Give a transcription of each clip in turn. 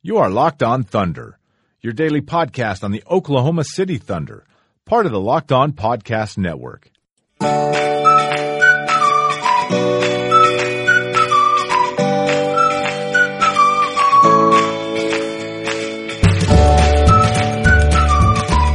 You are Locked On Thunder, your daily podcast on the Oklahoma City Thunder, part of the Locked On Podcast Network.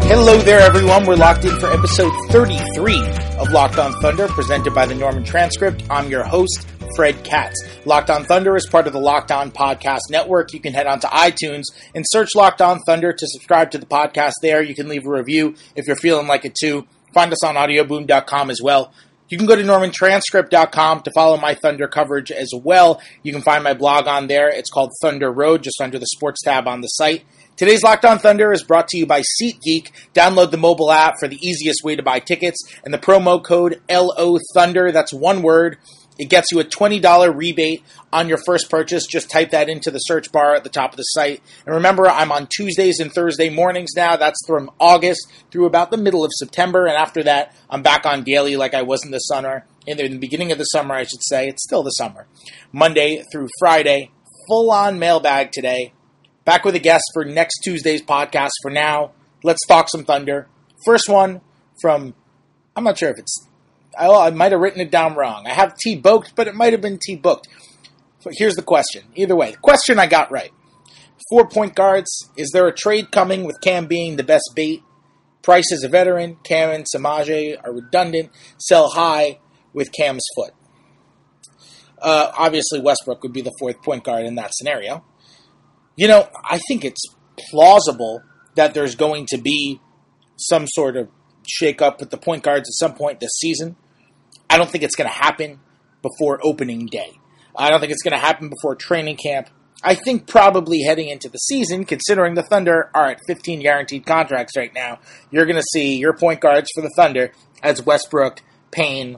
Hello there, everyone. We're locked in for episode 33 of Locked On Thunder, presented by the Norman Transcript. I'm your host, Fred Katz. Locked On Thunder is part of the Locked On Podcast Network. You can head on to iTunes and search Locked On Thunder to subscribe to the podcast there. You can leave a review if you're feeling like it too. Find us on audioboom.com as well. You can go to normantranscript.com to follow my Thunder coverage as well. You can find my blog on there. It's called Thunder Road, just under the sports tab on the site. Today's Locked On Thunder is brought to you by SeatGeek. Download the mobile app for the easiest way to buy tickets and the promo code LO Thunder. That's one word. It gets you a $20 rebate on your first purchase. Just type that into the search bar at the top of the site. And remember, I'm on Tuesdays and Thursday mornings now. That's from August through about the middle of September. And after that, I'm back on daily like I was in the summer. In the beginning of the summer, I should say. It's still the summer. Monday through Friday. Full on mailbag today. Back with a guest for next Tuesday's podcast. For now, let's talk some Thunder. First one from, I'm not sure if it's, I, might have written it down wrong. I have T booked, but it might have been T booked. Here's the question. Either way, the question I got right. Four point guards. Is there a trade coming with Cam being the best bait? Price is a veteran. Cam and Semaj are redundant. Sell high with Cam's foot. Uh, obviously, Westbrook would be the fourth point guard in that scenario. You know, I think it's plausible that there's going to be some sort of shake-up with the point guards at some point this season. I don't think it's going to happen before opening day. I don't think it's going to happen before training camp. I think probably heading into the season, considering the Thunder are at 15 guaranteed contracts right now, you're going to see your point guards for the Thunder as Westbrook, Payne,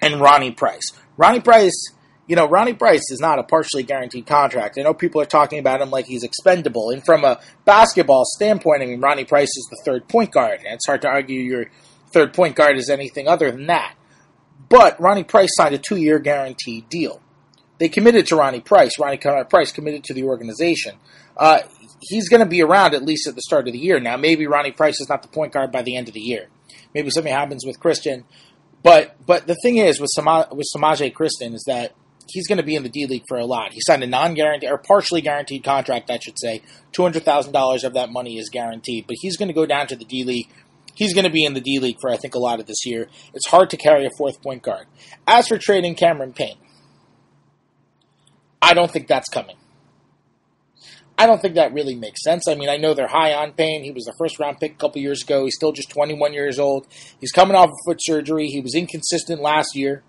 and Ronnie Price. Ronnie Price you know, Ronnie Price is not a partially guaranteed contract. I know people are talking about him like he's expendable. And from a basketball standpoint, I mean, Ronnie Price is the third point guard. And it's hard to argue your third point guard is anything other than that. But Ronnie Price signed a two year guaranteed deal. They committed to Ronnie Price. Ronnie Price committed to the organization. Uh, he's going to be around at least at the start of the year. Now, maybe Ronnie Price is not the point guard by the end of the year. Maybe something happens with Christon. But but the thing is with Sama, with Semaj Christon is that he's going to be in the D League for a lot. He signed a non-guaranteed or partially guaranteed contract, I should say. Two hundred thousand dollars of that money is guaranteed, but he's going to go down to the D League. He's going to be in the D League for I think a lot of this year. It's hard to carry a fourth point guard. As for trading Cameron Payne, I don't think that's coming. I don't think that really makes sense. I mean, I know they're high on Payne. He was the first round pick a couple years ago. He's still just 21 years old. He's coming off of foot surgery. He was inconsistent last year.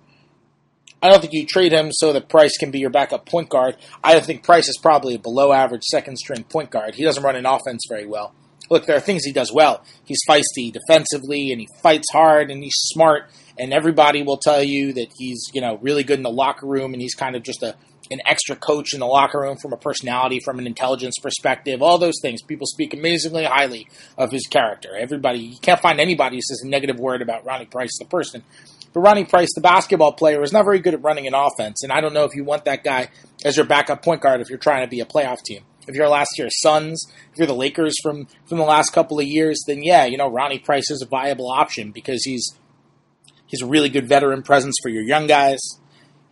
I don't think you trade him so that Price can be your backup point guard. I think Price is probably a below average second string point guard. He doesn't run an offense very well. Look, there are things he does well. He's feisty defensively and he fights hard and he's smart and everybody will tell you that he's, you know, really good in the locker room and he's kind of just a an extra coach in the locker room from a personality, from an intelligence perspective, all those things. People speak amazingly highly of his character. Everybody, you can't find anybody who says a negative word about Ronnie Price, the person. But Ronnie Price, the basketball player, is not very good at running an offense, and I don't know if you want that guy as your backup point guard if you're trying to be a playoff team. If you're last year's Suns, if you're the Lakers from from the last couple of years, then yeah, you know Ronnie Price is a viable option because he's he's a really good veteran presence for your young guys.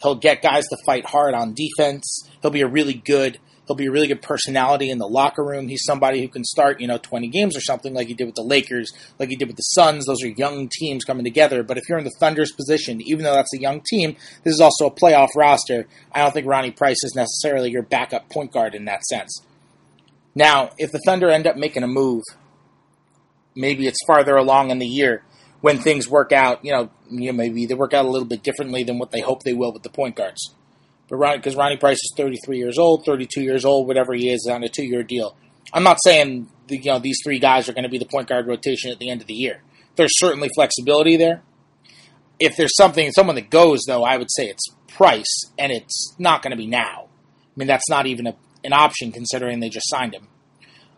He'll get guys to fight hard on defense. He'll be a really good He'll be a really good personality in the locker room. He's somebody who can start, you know, 20 games or something like he did with the Lakers, like he did with the Suns. Those are young teams coming together. But if you're in the Thunder's position, even though that's a young team, this is also a playoff roster. I don't think Ronnie Price is necessarily your backup point guard in that sense. Now, if the Thunder end up making a move, maybe it's farther along in the year when things work out, you know, you know, maybe they work out a little bit differently than what they hope they will with the point guards. Because Ronnie Price is 33 years old, 32 years old, whatever he is, on a two year deal. I'm not saying the, you know these three guys are going to be the point guard rotation at the end of the year. There's certainly flexibility there. If there's something, someone that goes though, I would say it's Price, and it's not going to be now. I mean, that's not even a, an option considering they just signed him.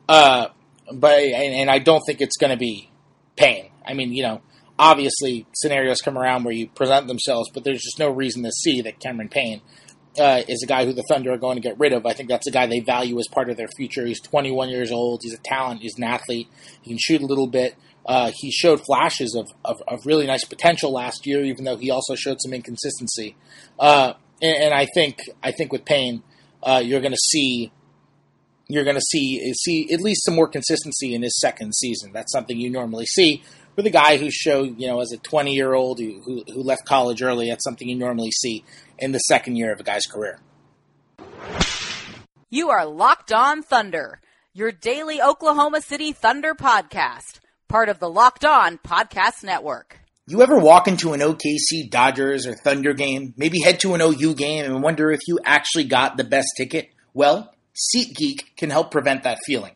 Uh, but and, and I don't think it's going to be Payne. I mean, you know, obviously scenarios come around where you present themselves, but there's just no reason to see that Cameron Payne uh, is a guy who the Thunder are going to get rid of. I think that's a guy they value as part of their future. He's 21 years old. He's a talent. He's an athlete. He can shoot a little bit. Uh, he showed flashes of, of, of, really nice potential last year, even though he also showed some inconsistency. Uh, and, and, I think I think with Payne, uh, you're going to see you're going to see see at least some more consistency in his second season. That's something you normally see with a guy who showed you know as a 20 year old who, who, who left college early. That's something you normally see in the second year of a guy's career. You are locked on Thunder, your daily Oklahoma City Thunder podcast part of the Locked On Podcast Network. You ever walk into an OKC Dodgers or Thunder game, maybe head to an OU game and wonder if you actually got the best ticket? Well, SeatGeek can help prevent that feeling.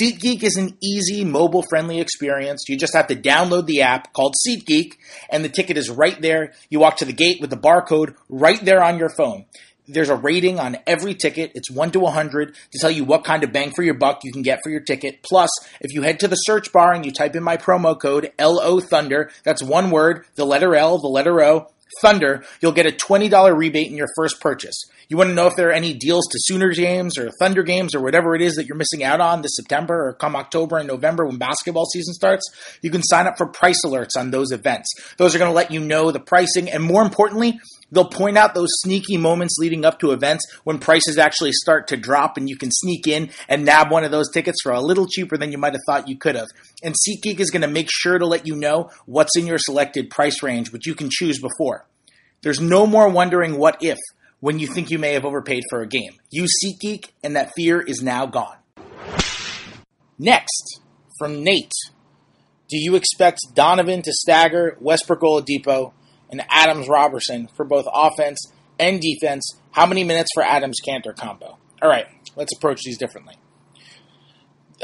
SeatGeek is an easy, mobile friendly experience. You just have to download the app called SeatGeek, and the ticket is right there. You walk to the gate with the barcode right there on your phone there's a rating on every ticket. It's 1 to 100 to tell you what kind of bang for your buck you can get for your ticket. Plus, if you head to the search bar and you type in my promo code LO Thunder, that's one word, the letter L, the letter O, Thunder, you'll get a $20 rebate in your first purchase. You want to know if there are any deals to Sooner games or Thunder games or whatever it is that you're missing out on this September or come October and November when basketball season starts? You can sign up for price alerts on those events. Those are going to let you know the pricing and more importantly, They'll point out those sneaky moments leading up to events when prices actually start to drop and you can sneak in and nab one of those tickets for a little cheaper than you might have thought you could have. And SeatGeek is going to make sure to let you know what's in your selected price range, which you can choose before. There's no more wondering what if when you think you may have overpaid for a game. Use SeatGeek and that fear is now gone. Next, from Nate. Do you expect Donovan to stagger Westbrook Oladipo and Adams Roberson for both offense and defense. How many minutes for Adams Kanter combo? All right, let's approach these differently.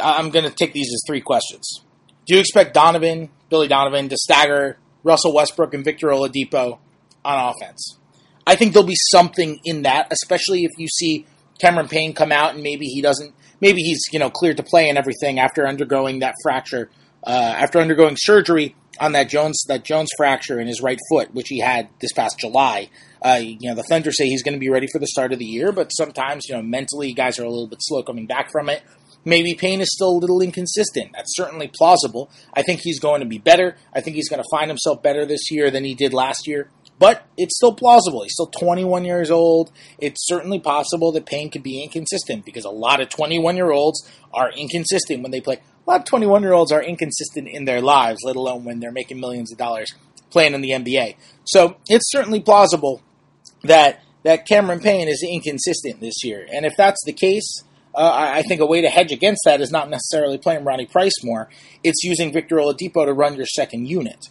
I'm going to take these as three questions. Do you expect Donovan, Billy Donovan, to stagger Russell Westbrook and Victor Oladipo on offense? I think there'll be something in that, especially if you see Cameron Payne come out and maybe he doesn't, maybe he's you know cleared to play and everything after undergoing that fracture, uh, after undergoing surgery on that Jones that Jones fracture in his right foot, which he had this past July. Uh, you know, the Thunder say he's going to be ready for the start of the year, but sometimes you know mentally guys are a little bit slow coming back from it. Maybe Payne is still a little inconsistent. That's certainly plausible. I think he's going to be better. I think he's going to find himself better this year than he did last year. But it's still plausible. He's still 21 years old. It's certainly possible that Payne could be inconsistent because a lot of 21 year olds are inconsistent when they play a lot of 21 year olds are inconsistent in their lives, let alone when they're making millions of dollars playing in the NBA. So it's certainly plausible that that Cameron Payne is inconsistent this year. And if that's the case, uh, I think a way to hedge against that is not necessarily playing Ronnie Price more. It's using Victor Oladipo to run your second unit.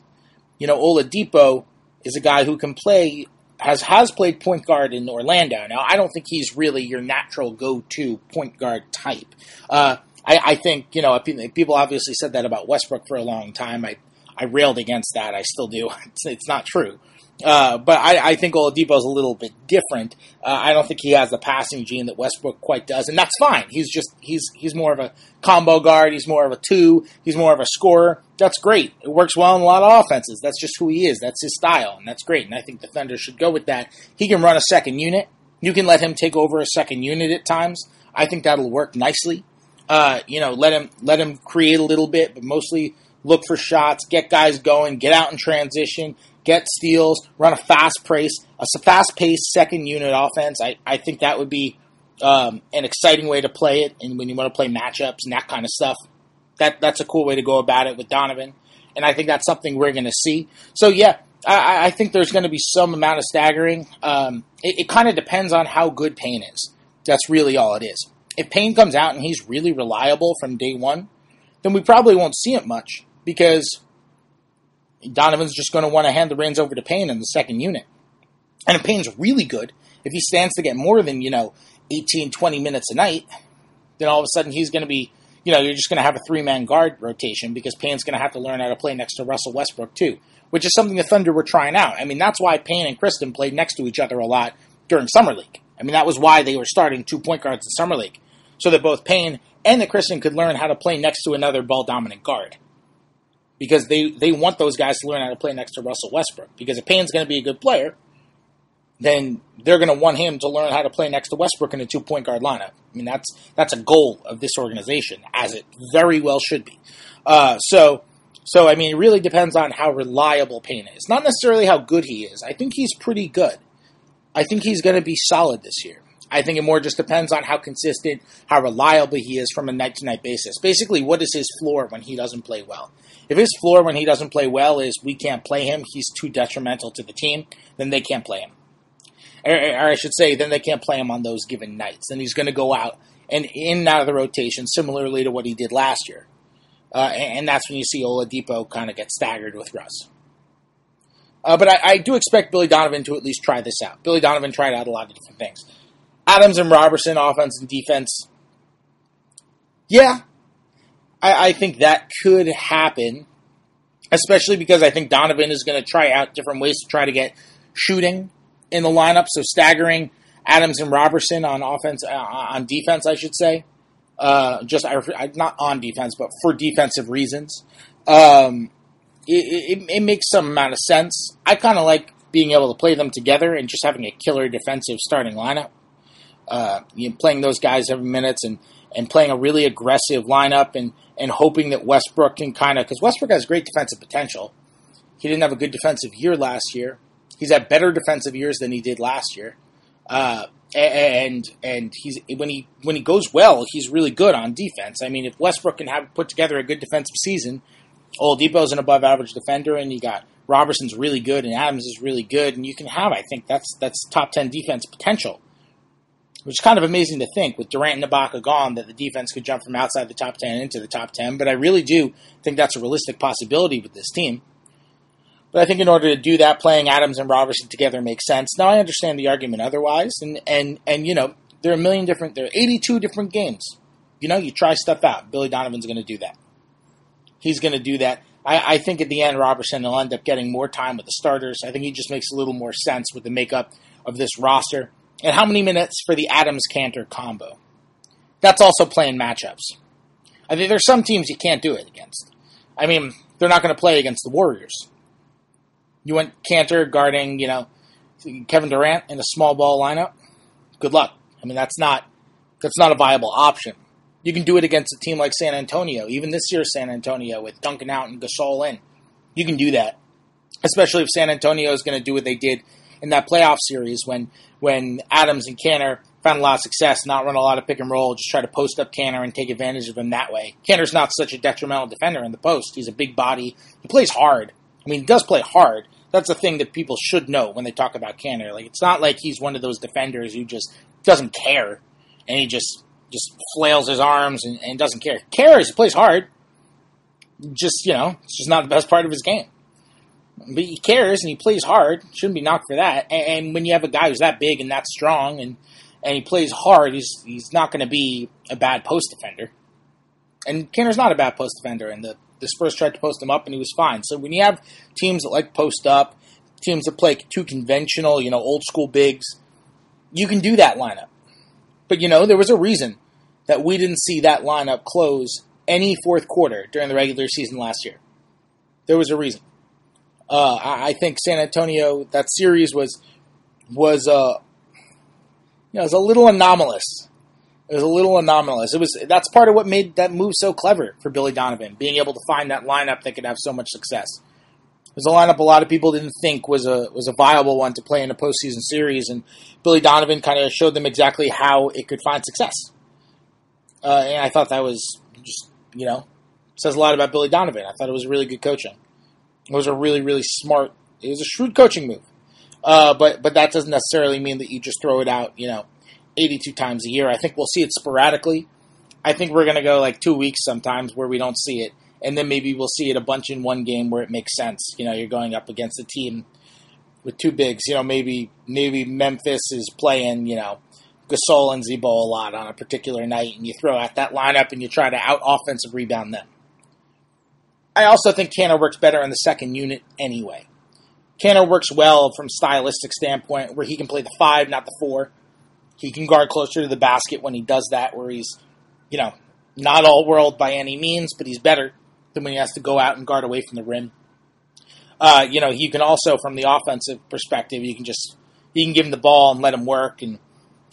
You know, Oladipo is a guy who can play has has played point guard in Orlando. Now, I don't think he's really your natural go to point guard type. Uh, I, I think you know people obviously said that about Westbrook for a long time. I I railed against that. I still do. It's, it's not true. Uh, but I, I think Oladipo is a little bit different. Uh, I don't think he has the passing gene that Westbrook quite does, and that's fine. He's just he's he's more of a combo guard. He's more of a two. He's more of a scorer. That's great. It works well in a lot of offenses. That's just who he is. That's his style, and that's great. And I think the Thunder should go with that. He can run a second unit. You can let him take over a second unit at times. I think that'll work nicely. Uh, you know, let him let him create a little bit, but mostly look for shots, get guys going, get out in transition, get steals, run a fast pace, a fast paced second unit offense. I, I think that would be um, an exciting way to play it. And when you want to play matchups and that kind of stuff, that that's a cool way to go about it with Donovan. And I think that's something we're going to see. So yeah, I, I, think there's going to be some amount of staggering. Um, it, it kind of depends on how good Payne is. That's really all it is if Payne comes out and he's really reliable from day one, then we probably won't see it much because Donovan's just going to want to hand the reins over to Payne in the second unit. And if Payne's really good If he stands to get more than, you know, 18, 20 minutes a night, then all of a sudden he's going to be, you know, you're just going to have a three man guard rotation because Payne's going to have to learn how to play next to Russell Westbrook too, which is something the Thunder were trying out. I mean, that's why Payne and Christon played next to each other a lot during Summer League. I mean, that was why they were starting two point guards in Summer League, so that both Payne and the Christon could learn how to play next to another ball dominant guard. Because they, they want those guys to learn how to play next to Russell Westbrook. Because if Payne's going to be a good player, then they're going to want him to learn how to play next to Westbrook in a two point guard lineup. I mean, that's that's a goal of this organization, as it very well should be. Uh, so, so I mean, it really depends on how reliable Payne is, not necessarily how good he is. I think he's pretty good. I think he's going to be solid this year. I think it more just depends on how consistent, how reliable he is from a night to night basis. Basically, what is his floor when he doesn't play well? If his floor when he doesn't play well is we can't play him, he's too detrimental to the team, then they can't play him or, or I should say, then they can't play him on those given nights. Then he's going to go out and in and out of the rotation, similarly to what he did last year. Uh, and, that's when you see Oladipo kind of get staggered with Russ. Uh, but I, I, do expect Billy Donovan to at least try this out. Billy Donovan tried out a lot of different things. Adams and Roberson, offense and defense. Yeah, I, I think that could happen, especially because I think Donovan is going to try out different ways to try to get shooting in the lineup, so staggering Adams and Roberson on offense uh, on defense, I should say. Uh, just not on defense, but for defensive reasons. Um, it, it, it, makes some amount of sense. I kind of like being able to play them together and just having a killer defensive starting lineup. Uh, you know, playing those guys every minutes and, and playing a really aggressive lineup and, and hoping that Westbrook can kind of because Westbrook has great defensive potential. He didn't have a good defensive year last year. He's had better defensive years than he did last year. Uh, and and he's when he when he goes well, he's really good on defense. I mean, if Westbrook can have put together a good defensive season, Oladipo's an above average defender, and you got Roberson's really good, and Adams is really good, and you can have, I think, that's that's top ten defense potential, which is kind of amazing to think with Durant and Ibaka gone that the defense could jump from outside the top ten into the top ten. But I really do think that's a realistic possibility with this team. But I think in order to do that, playing Adams and Roberson together makes sense. Now I understand the argument otherwise, and and and you know there are a million different, there are 82 different games. You know, you try stuff out. Billy Donovan's going to do that. He's going to do that. I, I, think at the end, Roberson will end up getting more time with the starters. I think he just makes a little more sense with the makeup of this roster. And how many minutes for the Adams Kanter combo? That's also playing matchups. I think there's some teams you can't do it against. I mean, they're not going to play against the Warriors. You want Kanter guarding, you know, Kevin Durant in a small ball lineup. Good luck. I mean, that's not that's not a viable option. You can do it against a team like San Antonio, even this year's San Antonio with Duncan out and Gasol in. You can do that, especially if San Antonio is going to do what they did in that playoff series when when Adams and Kanter found a lot of success, not run a lot of pick and roll, just try to post up Kanter and take advantage of him that way. Kanter's not such a detrimental defender in the post. He's a big body. He plays hard. I mean, he does play hard, that's the thing that people should know when they talk about Kanter. Like it's not like he's one of those defenders who just doesn't care and he just just flails his arms and, and doesn't care. Cares, he plays hard. Just you know, it's just not the best part of his game. But he cares and he plays hard. Shouldn't be knocked for that. And, and when you have a guy who's that big and that strong and and he plays hard, he's he's not going to be a bad post defender. And Kanter's not a bad post defender, and the the Spurs tried to post him up, and he was fine. So when you have teams that like post up, teams that play too conventional, you know, old school bigs, you can do that lineup. But you know, there was a reason that we didn't see that lineup close any fourth quarter during the regular season last year. There was a reason. Uh, I, I, think San Antonio that series was was uh, you know, it was a little anomalous it was a little anomalous. It was that's part of what made that move so clever for Billy Donovan, being able to find that lineup that could have so much success. It was a lineup a lot of people didn't think was a was a viable one to play in a postseason series, and Billy Donovan kind of showed them exactly how it could find success. Uh, and I thought that was just you know says a lot about Billy Donovan. I thought it was really good coaching. It was a really really smart. It was a shrewd coaching move. Uh, but but that doesn't necessarily mean that you just throw it out. You know, 82 times a year. I think we'll see it sporadically. I think we're going to go like two weeks sometimes where we don't see it. And then maybe we'll see it a bunch in one game where it makes sense. You know, you're going up against a team with two bigs. You know, maybe maybe Memphis is playing, you know, Gasol and Z-Bo a lot on a particular night, and you throw out that lineup and you try to out offensive rebound them. I also think Kanter works better in the second unit anyway. Kanter works well from stylistic standpoint, where he can play the five, not the four. He can guard closer to the basket when he does that, where he's, you know, not all world by any means, but he's better than when he has to go out and guard away from the rim. Uh, you know, you can also, from the offensive perspective, you can just you can give him the ball and let him work, and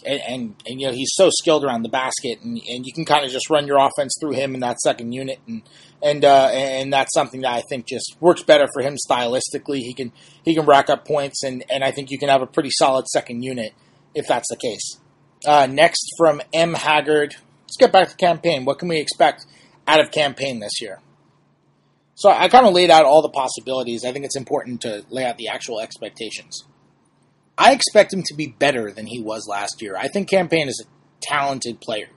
and and, and you know he's so skilled around the basket, and, and you can kind of just run your offense through him in that second unit, and and uh, and that's something that I think just works better for him stylistically. He can he can rack up points, and and I think you can have a pretty solid second unit if that's the case. Uh, next from M Haggard, let's get back to Cam Payne. What can we expect out of Cam Payne this year? So I kind of laid out all the possibilities. I think it's important to lay out the actual expectations. I expect him to be better than he was last year. I think Cam Payne is a talented player.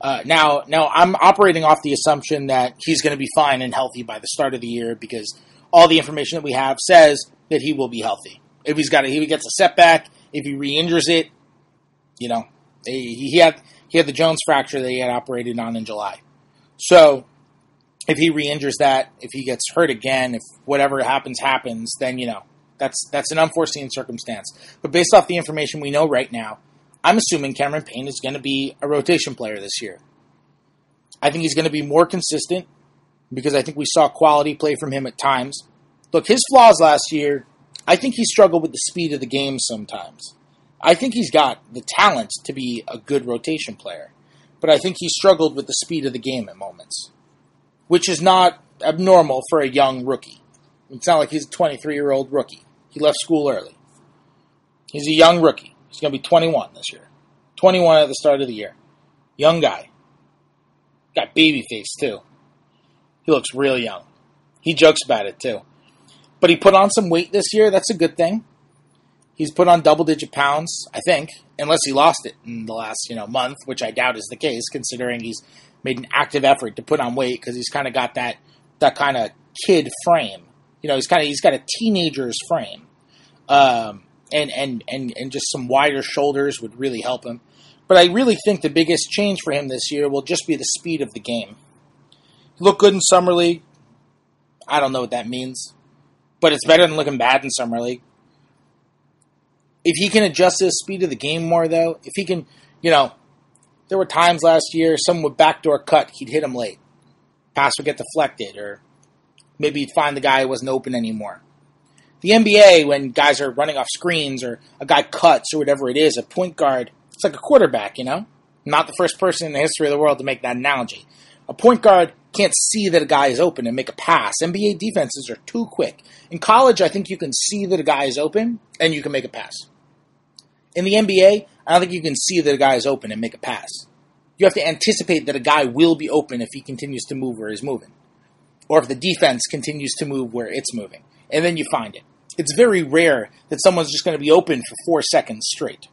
Uh, now, now I'm operating off the assumption that he's going to be fine and healthy by the start of the year because all the information that we have says that he will be healthy. If he's got a, if he gets a setback, if he re-injures it, you know, he, he had he had the Jones fracture that he had operated on in July. So if he re-injures that, if he gets hurt again, if whatever happens happens, then you know that's that's an unforeseen circumstance. But based off the information we know right now, I'm assuming Cameron Payne is going to be a rotation player this year. I think he's going to be more consistent because I think we saw quality play from him at times. Look, his flaws last year, I think he struggled with the speed of the game sometimes. I think he's got the talent to be a good rotation player, but I think he struggled with the speed of the game at moments, which is not abnormal for a young rookie. It's not like he's a 23 year old rookie. He left school early. He's a young rookie. He's going to be 21 this year. 21 at the start of the year. Young guy. Got baby face, too. He looks real young. He jokes about it, too. But he put on some weight this year. That's a good thing. He's put on double digit pounds, I think, unless he lost it in the last, you know, month, which I doubt is the case, considering he's made an active effort to put on weight because he's kind of got that that kind of kid frame you know, he's kind of he's got a teenager's frame, um, and and and and just some wider shoulders would really help him. But I really think the biggest change for him this year will just be the speed of the game. He looked good in summer league. I don't know what that means, but it's better than looking bad in summer league. If he can adjust the speed of the game more, though, if he can, you know, there were times last year someone would backdoor cut, he'd hit him late. Pass would get deflected, or maybe you'd find the guy who wasn't open anymore. The NBA, when guys are running off screens or a guy cuts or whatever it is, a point guard, it's like a quarterback, you know? not the first person in the history of the world to make that analogy. A point guard can't see that a guy is open and make a pass. NBA defenses are too quick. In college, I think you can see that a guy is open and you can make a pass. In the NBA, I don't think you can see that a guy is open and make a pass. You have to anticipate that a guy will be open if he continues to move where he's moving or if the defense continues to move where it's moving. And then you find it. It's very rare that someone's just going to be open for four seconds straight.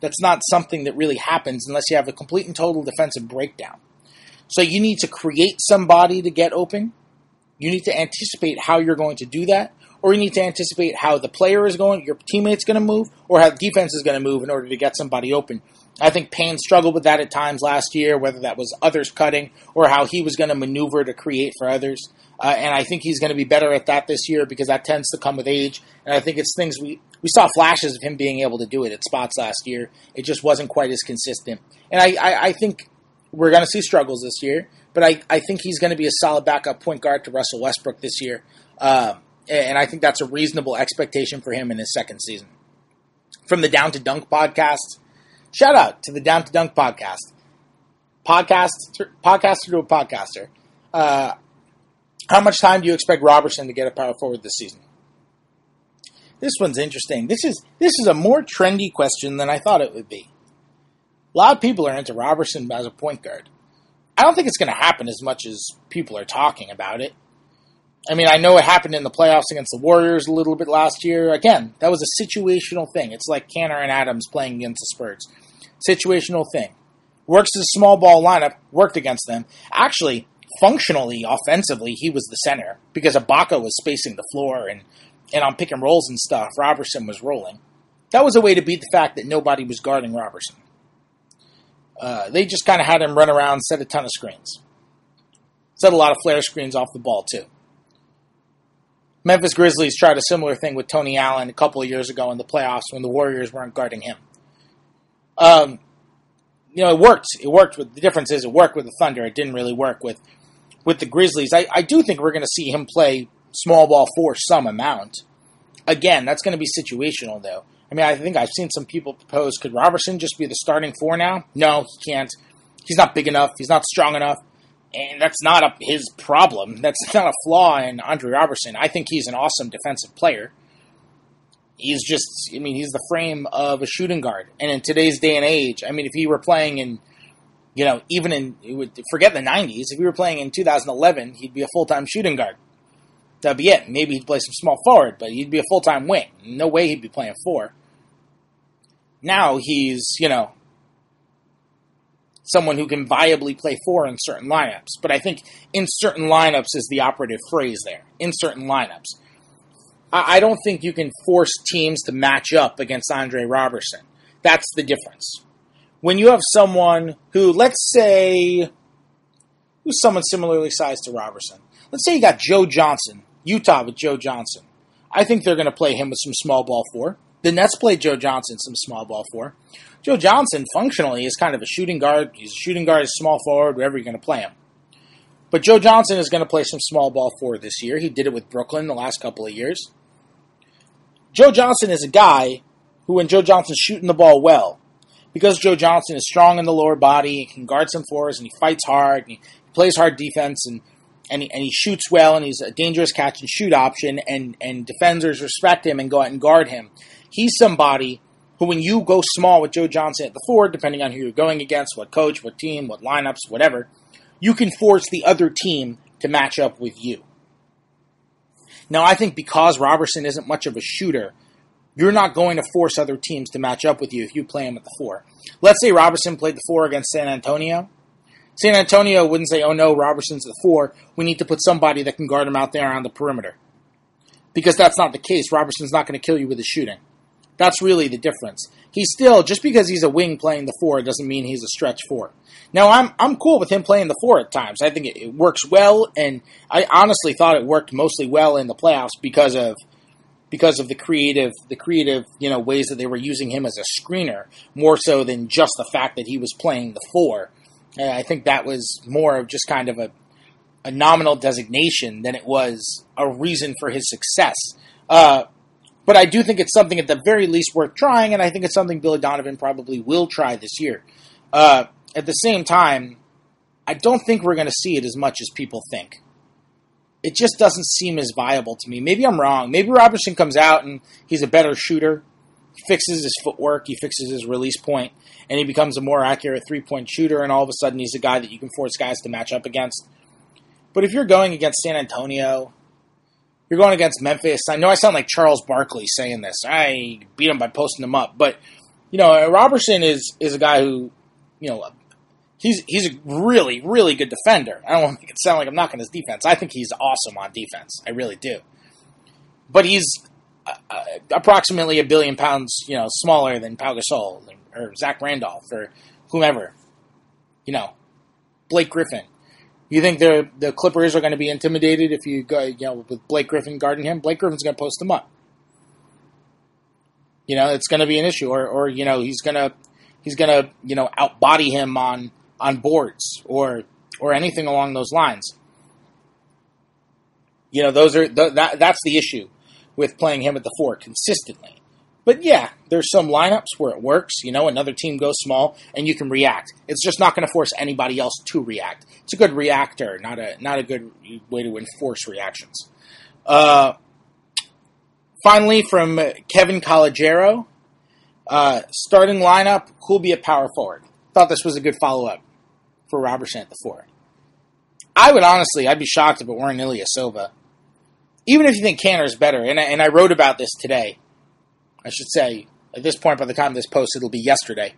That's not something that really happens unless you have a complete and total defensive breakdown. So you need to create somebody to get open. You need to anticipate how you're going to do that, or you need to anticipate how the player is going, your teammate's going to move, or how the defense is going to move in order to get somebody open. I think Payne struggled with that at times last year, whether that was others cutting or how he was going to maneuver to create for others. Uh, and I think he's going to be better at that this year because that tends to come with age. And I think it's things we we saw flashes of him being able to do it at spots last year. It just wasn't quite as consistent. And I, I, I think we're going to see struggles this year, but I, I think he's going to be a solid backup point guard to Russell Westbrook this year. Uh, and I think that's a reasonable expectation for him in his second season. From the Down to Dunk podcast, Shout out to the Down to Dunk podcast. Podcast, podcaster to a podcaster. Uh, how much time do you expect Roberson to get a power forward this season? This one's interesting. This is this is a more trendy question than I thought it would be. A lot of people are into Roberson as a point guard. I don't think it's going to happen as much as people are talking about it. I mean, I know it happened in the playoffs against the Warriors a little bit last year. Again, that was a situational thing. It's like Kanter and Adams playing against the Spurs situational thing. Works as a small ball lineup, worked against them. Actually, functionally, offensively, he was the center because Ibaka was spacing the floor and and on pick and rolls and stuff, Roberson was rolling. That was a way to beat the fact that nobody was guarding Roberson. Uh, they just kind of had him run around, set a ton of screens. Set a lot of flare screens off the ball, too. Memphis Grizzlies tried a similar thing with Tony Allen a couple of years ago in the playoffs when the Warriors weren't guarding him. Um, you know, it worked. It worked. With, the difference is it worked with the Thunder. It didn't really work with with the Grizzlies. I, I do think we're going to see him play small ball for some amount. Again, that's going to be situational, though. I mean, I think I've seen some people propose could Roberson just be the starting four now? No, he can't. He's not big enough. He's not strong enough. And that's not a, his problem. That's not a flaw in Andre Roberson. I think he's an awesome defensive player. He's just, I mean, he's the frame of a shooting guard. And in today's day and age, I mean, if he were playing in, you know, even in, forget the 90s, if he were playing in 2011, he'd be a full time shooting guard. That'd be it. Maybe he'd play some small forward, but he'd be a full time wing. No way he'd be playing four. Now he's, you know, someone who can viably play four in certain lineups. But I think in certain lineups is the operative phrase there. In certain lineups. I, don't think you can force teams to match up against Andre Roberson. That's the difference. When you have someone who, let's say, who's someone similarly sized to Roberson. Let's say you got Joe Johnson, Utah with Joe Johnson. I think they're going to play him with some small ball four. The Nets played Joe Johnson some small ball four. Joe Johnson functionally is kind of a shooting guard. He's a shooting guard, a small forward, wherever you're going to play him. But Joe Johnson is going to play some small ball four this year. He did it with Brooklyn the last couple of years. Joe Johnson is a guy who, when Joe Johnson's shooting the ball well, because Joe Johnson is strong in the lower body, he can guard some fours, and he fights hard, and he plays hard defense, and and he, and he shoots well, and he's a dangerous catch and shoot option, and and defenders respect him and go out and guard him he's somebody who, when you go small with Joe Johnson at the four, depending on who you're going against, what coach, what team, what lineups, whatever, you can force the other team to match up with you. Now, I think because Roberson isn't much of a shooter, you're not going to force other teams to match up with you if you play him at the four. Let's say Roberson played the four against San Antonio. San Antonio wouldn't say, oh no, Roberson's the four. We need to put somebody that can guard him out there on the perimeter. Because that's not the case. Roberson's not going to kill you with his shooting. That's really the difference. He's still just because he's a wing playing the four doesn't mean he's a stretch four. Now I'm I'm cool with him playing the four at times. I think it, it works well, and I honestly thought it worked mostly well in the playoffs because of because of the creative the creative you know ways that they were using him as a screener more so than just the fact that he was playing the four. And I think that was more of just kind of a a nominal designation than it was a reason for his success. Uh, but I do think it's something at the very least worth trying, and I think it's something Billy Donovan probably will try this year. Uh, at the same time, I don't think we're going to see it as much as people think. It just doesn't seem as viable to me. Maybe I'm wrong. Maybe Roberson comes out and he's a better shooter. He fixes his footwork, he fixes his release point, and he becomes a more accurate three point shooter, and all of a sudden he's a guy that you can force guys to match up against. But if you're going against San Antonio, you're going against Memphis. I know I sound like Charles Barkley saying this. I beat him by posting him up, but you know Roberson is is a guy who, you know, he's he's a really really good defender. I don't want to make it sound like I'm knocking his defense. I think he's awesome on defense. I really do. But he's uh, uh approximately a billion pounds, you know, smaller than Pau Gasol or Zach Randolph or whomever. You know, Blake Griffin. You think the the Clippers are going to be intimidated if you go, you know, with Blake Griffin guarding him? Blake Griffin's going to post him up. You know, it's going to be an issue, or or you know, he's gonna he's gonna you know outbody him on on boards or or anything along those lines. You know, those are that that's the issue with playing him at the four consistently. But yeah, there's some lineups where it works. You know, another team goes small and you can react. It's just not going to force anybody else to react. It's a good reactor, not a not a good way to enforce reactions. Uh, finally, from Kevin Colagero, uh, starting lineup, who'll be a power forward? Thought this was a good follow up for Roberson at the four. I would honestly, I'd be shocked if it weren't Ilyasova. Even if you think Kanter's better, and I, and I wrote about this today I should say, at this point, by the time this post, it'll be yesterday.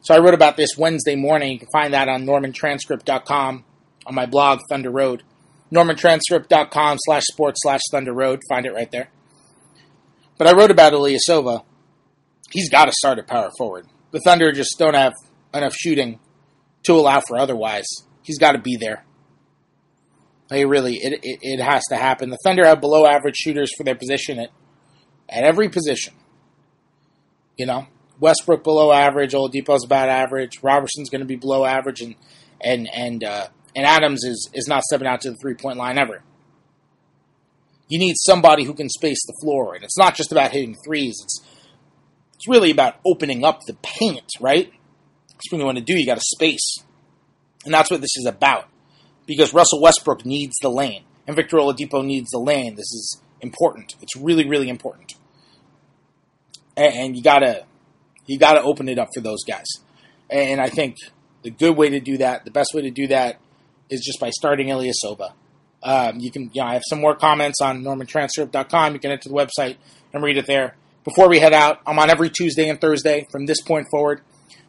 So I wrote about this Wednesday morning. You can find that on normantranscript.com on my blog, Thunder Road. normantranscript.com slash sports slash Thunder Road. Find it right there. But I wrote about Ilyasova. He's got to start at power forward. The Thunder just don't have enough shooting to allow for otherwise. He's got to be there. They really, it, it, it has to happen. The Thunder have below average shooters for their position at, at every position. You know, Westbrook below average, Oladipo's about average, Roberson's going to be below average, and and and uh, and Adams is is not stepping out to the three point line ever. You need somebody who can space the floor, and it's not just about hitting threes. It's it's really about opening up the paint, right? That's what you want to do. You got to space, and that's what this is about. Because Russell Westbrook needs the lane, and Victor Oladipo needs the lane. This is important. It's really, really important, and you gotta you gotta open it up for those guys. And I think the good way to do that, the best way to do that, is just by starting Ilyasova. Um, you can, you know, I have some more comments on NormanTranscript.com. You can enter the website and read it there. Before we head out, I'm on every Tuesday and Thursday from this point forward.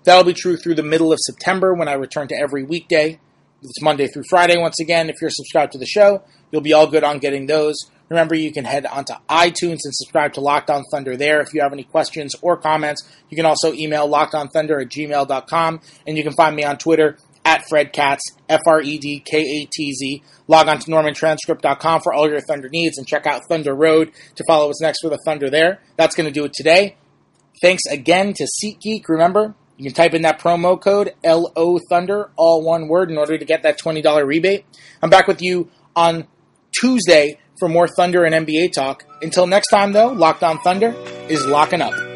That'll be true through the middle of September when I return to every weekday. It's Monday through Friday once again. If you're subscribed to the show, you'll be all good on getting those. Remember, you can head onto iTunes and subscribe to Locked On Thunder there. If you have any questions or comments, you can also email lockedonthunder at gmail.com. And you can find me on Twitter at Fred Katz, F R E D K A T Z. Log on to normantranscript.com for all your Thunder needs and check out Thunder Road to follow what's next for the Thunder there. That's going to do it today. Thanks again to SeatGeek. Remember, you can type in that promo code LO Thunder, all one word, in order to get that $20 rebate. I'm back with you on Tuesday for more Thunder and NBA talk. Until next time, though, Locked On Thunder is locking up.